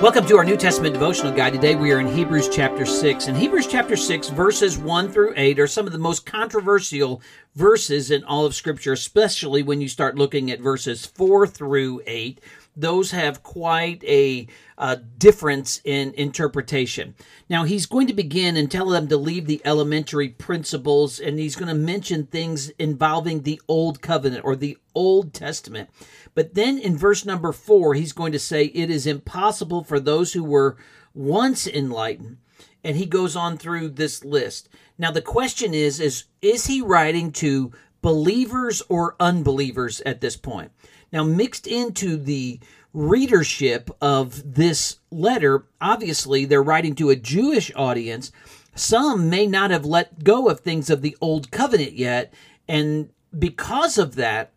Welcome to our New Testament devotional guide. Today we are in Hebrews chapter 6. And Hebrews chapter 6, verses 1 through 8 are some of the most controversial verses in all of Scripture, especially when you start looking at verses 4 through 8. Those have quite a uh, difference in interpretation. Now, he's going to begin and tell them to leave the elementary principles, and he's going to mention things involving the Old Covenant or the Old Testament. But then in verse number four, he's going to say, It is impossible for those who were once enlightened. And he goes on through this list. Now, the question is, is, is he writing to believers or unbelievers at this point? Now, mixed into the readership of this letter, obviously they're writing to a Jewish audience. Some may not have let go of things of the old covenant yet. And because of that,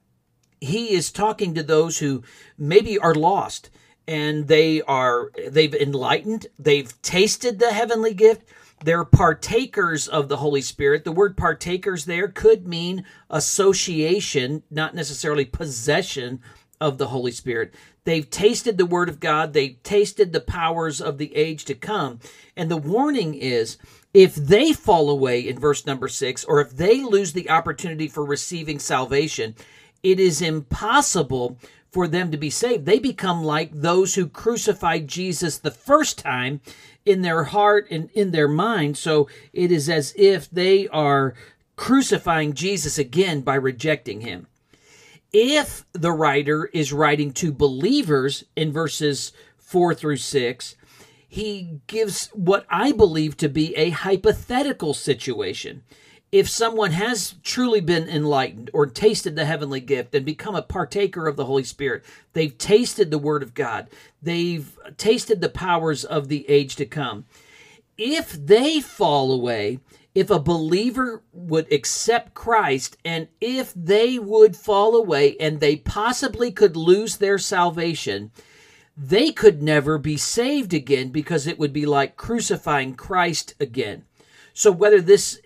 he is talking to those who maybe are lost and they are they've enlightened they've tasted the heavenly gift they're partakers of the holy spirit. The word partakers there could mean association not necessarily possession of the holy spirit. They've tasted the word of god. They've tasted the powers of the age to come. And the warning is if they fall away in verse number 6 or if they lose the opportunity for receiving salvation it is impossible for them to be saved. They become like those who crucified Jesus the first time in their heart and in their mind. So it is as if they are crucifying Jesus again by rejecting him. If the writer is writing to believers in verses 4 through 6, he gives what I believe to be a hypothetical situation if someone has truly been enlightened or tasted the heavenly gift and become a partaker of the Holy Spirit, they've tasted the Word of God, they've tasted the powers of the age to come. If they fall away, if a believer would accept Christ and if they would fall away and they possibly could lose their salvation, they could never be saved again because it would be like crucifying Christ again. So, whether this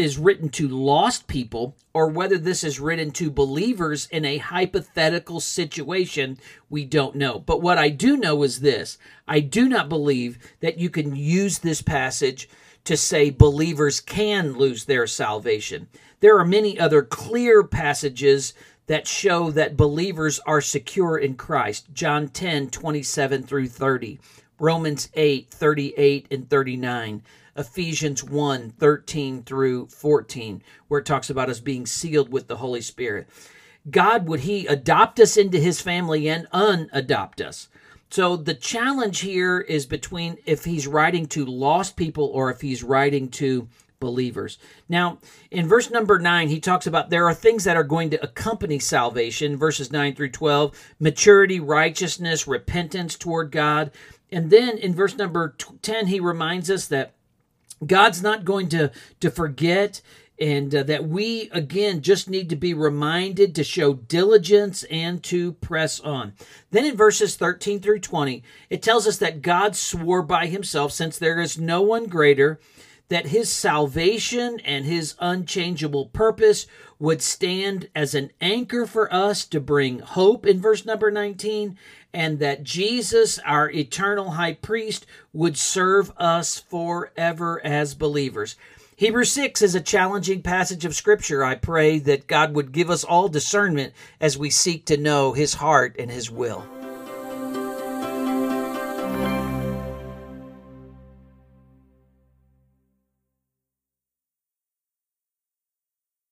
is written to lost people or whether this is written to believers in a hypothetical situation, we don't know. But what I do know is this I do not believe that you can use this passage to say believers can lose their salvation. There are many other clear passages that show that believers are secure in Christ. John 10, 27 through 30, Romans 8, 38 and 39. Ephesians 1 13 through 14, where it talks about us being sealed with the Holy Spirit. God, would He adopt us into His family and unadopt us? So the challenge here is between if He's writing to lost people or if He's writing to believers. Now, in verse number 9, he talks about there are things that are going to accompany salvation, verses 9 through 12 maturity, righteousness, repentance toward God. And then in verse number 10, he reminds us that God's not going to, to forget and uh, that we again just need to be reminded to show diligence and to press on. Then in verses 13 through 20, it tells us that God swore by himself, since there is no one greater, that his salvation and his unchangeable purpose would stand as an anchor for us to bring hope in verse number 19 and that Jesus, our eternal high priest, would serve us forever as believers. Hebrews 6 is a challenging passage of Scripture. I pray that God would give us all discernment as we seek to know His heart and His will.